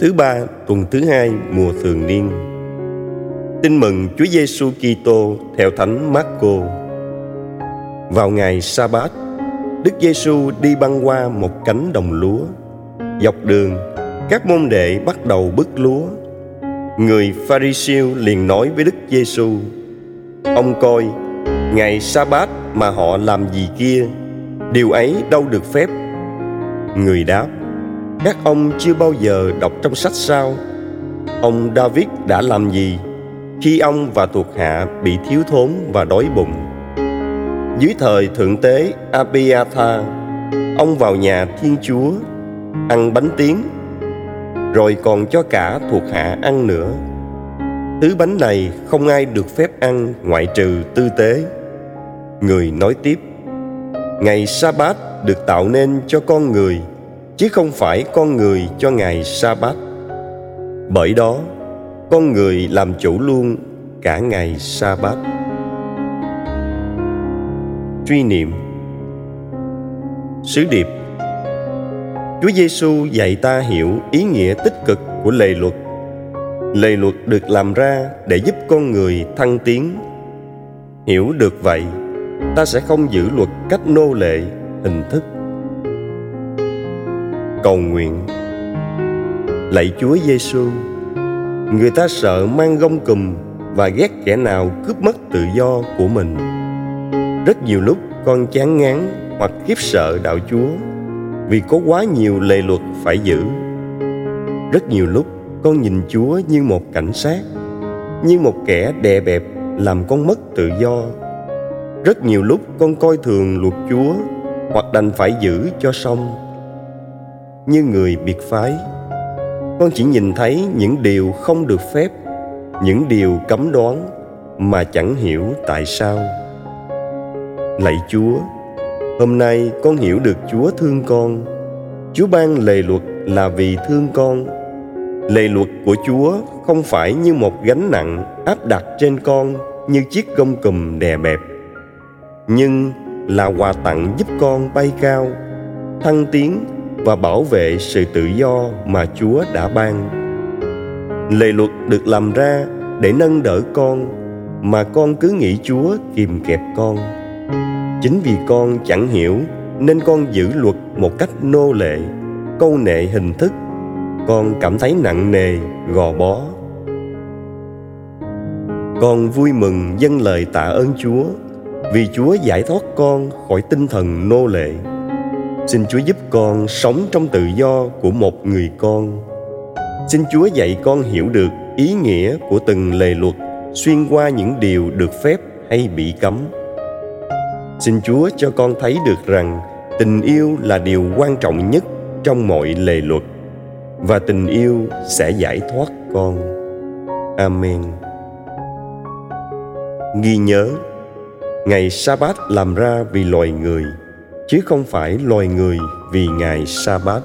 Thứ ba tuần thứ hai mùa thường niên. Tin mừng Chúa Giêsu Kitô theo Thánh Marco. Vào ngày Sa-bát, Đức Giêsu đi băng qua một cánh đồng lúa. Dọc đường, các môn đệ bắt đầu bứt lúa. Người Pharisêu liền nói với Đức Giêsu: Ông coi, ngày Sa-bát mà họ làm gì kia, điều ấy đâu được phép. Người đáp: các ông chưa bao giờ đọc trong sách sao? Ông david đã làm gì khi ông và thuộc hạ bị thiếu thốn và đói bụng? Dưới thời thượng tế abiathar ông vào nhà thiên chúa, ăn bánh tiếng, rồi còn cho cả thuộc hạ ăn nữa. Thứ bánh này không ai được phép ăn ngoại trừ tư tế. Người nói tiếp, ngày sa bát được tạo nên cho con người chứ không phải con người cho ngày sa bát bởi đó con người làm chủ luôn cả ngày sa bát truy niệm. Sứ điệp. Chúa Giêsu dạy ta hiểu ý nghĩa tích cực của lề luật. Lề luật được làm ra để giúp con người thăng tiến. Hiểu được vậy, ta sẽ không giữ luật cách nô lệ, hình thức cầu nguyện. Lạy chúa giêsu người ta sợ mang gông cùm và ghét kẻ nào cướp mất tự do của mình. Rất nhiều lúc con chán ngán hoặc khiếp sợ đạo chúa vì có quá nhiều lề luật phải giữ. Rất nhiều lúc con nhìn chúa như một cảnh sát, như một kẻ đè bẹp làm con mất tự do. Rất nhiều lúc con coi thường luật chúa hoặc đành phải giữ cho xong như người biệt phái. Con chỉ nhìn thấy những điều không được phép, những điều cấm đoán mà chẳng hiểu tại sao. Lạy chúa, hôm nay con hiểu được chúa thương con. Chúa ban lề luật là vì thương con. Lề luật của chúa không phải như một gánh nặng áp đặt trên con như chiếc gông cùm đè bẹp, nhưng là quà tặng giúp con bay cao, thăng tiến và bảo vệ sự tự do mà Chúa đã ban. Lệ luật được làm ra để nâng đỡ con mà con cứ nghĩ Chúa kìm kẹp con. Chính vì con chẳng hiểu nên con giữ luật một cách nô lệ, câu nệ hình thức. Con cảm thấy nặng nề, gò bó. Con vui mừng dâng lời tạ ơn Chúa vì Chúa giải thoát con khỏi tinh thần nô lệ Xin Chúa giúp con sống trong tự do của một người con. Xin Chúa dạy con hiểu được ý nghĩa của từng lề luật xuyên qua những điều được phép hay bị cấm. Xin Chúa cho con thấy được rằng tình yêu là điều quan trọng nhất trong mọi lề luật và tình yêu sẽ giải thoát con. Amen. Ghi nhớ, ngày Sa-bát làm ra vì loài người chứ không phải loài người vì ngày sa bát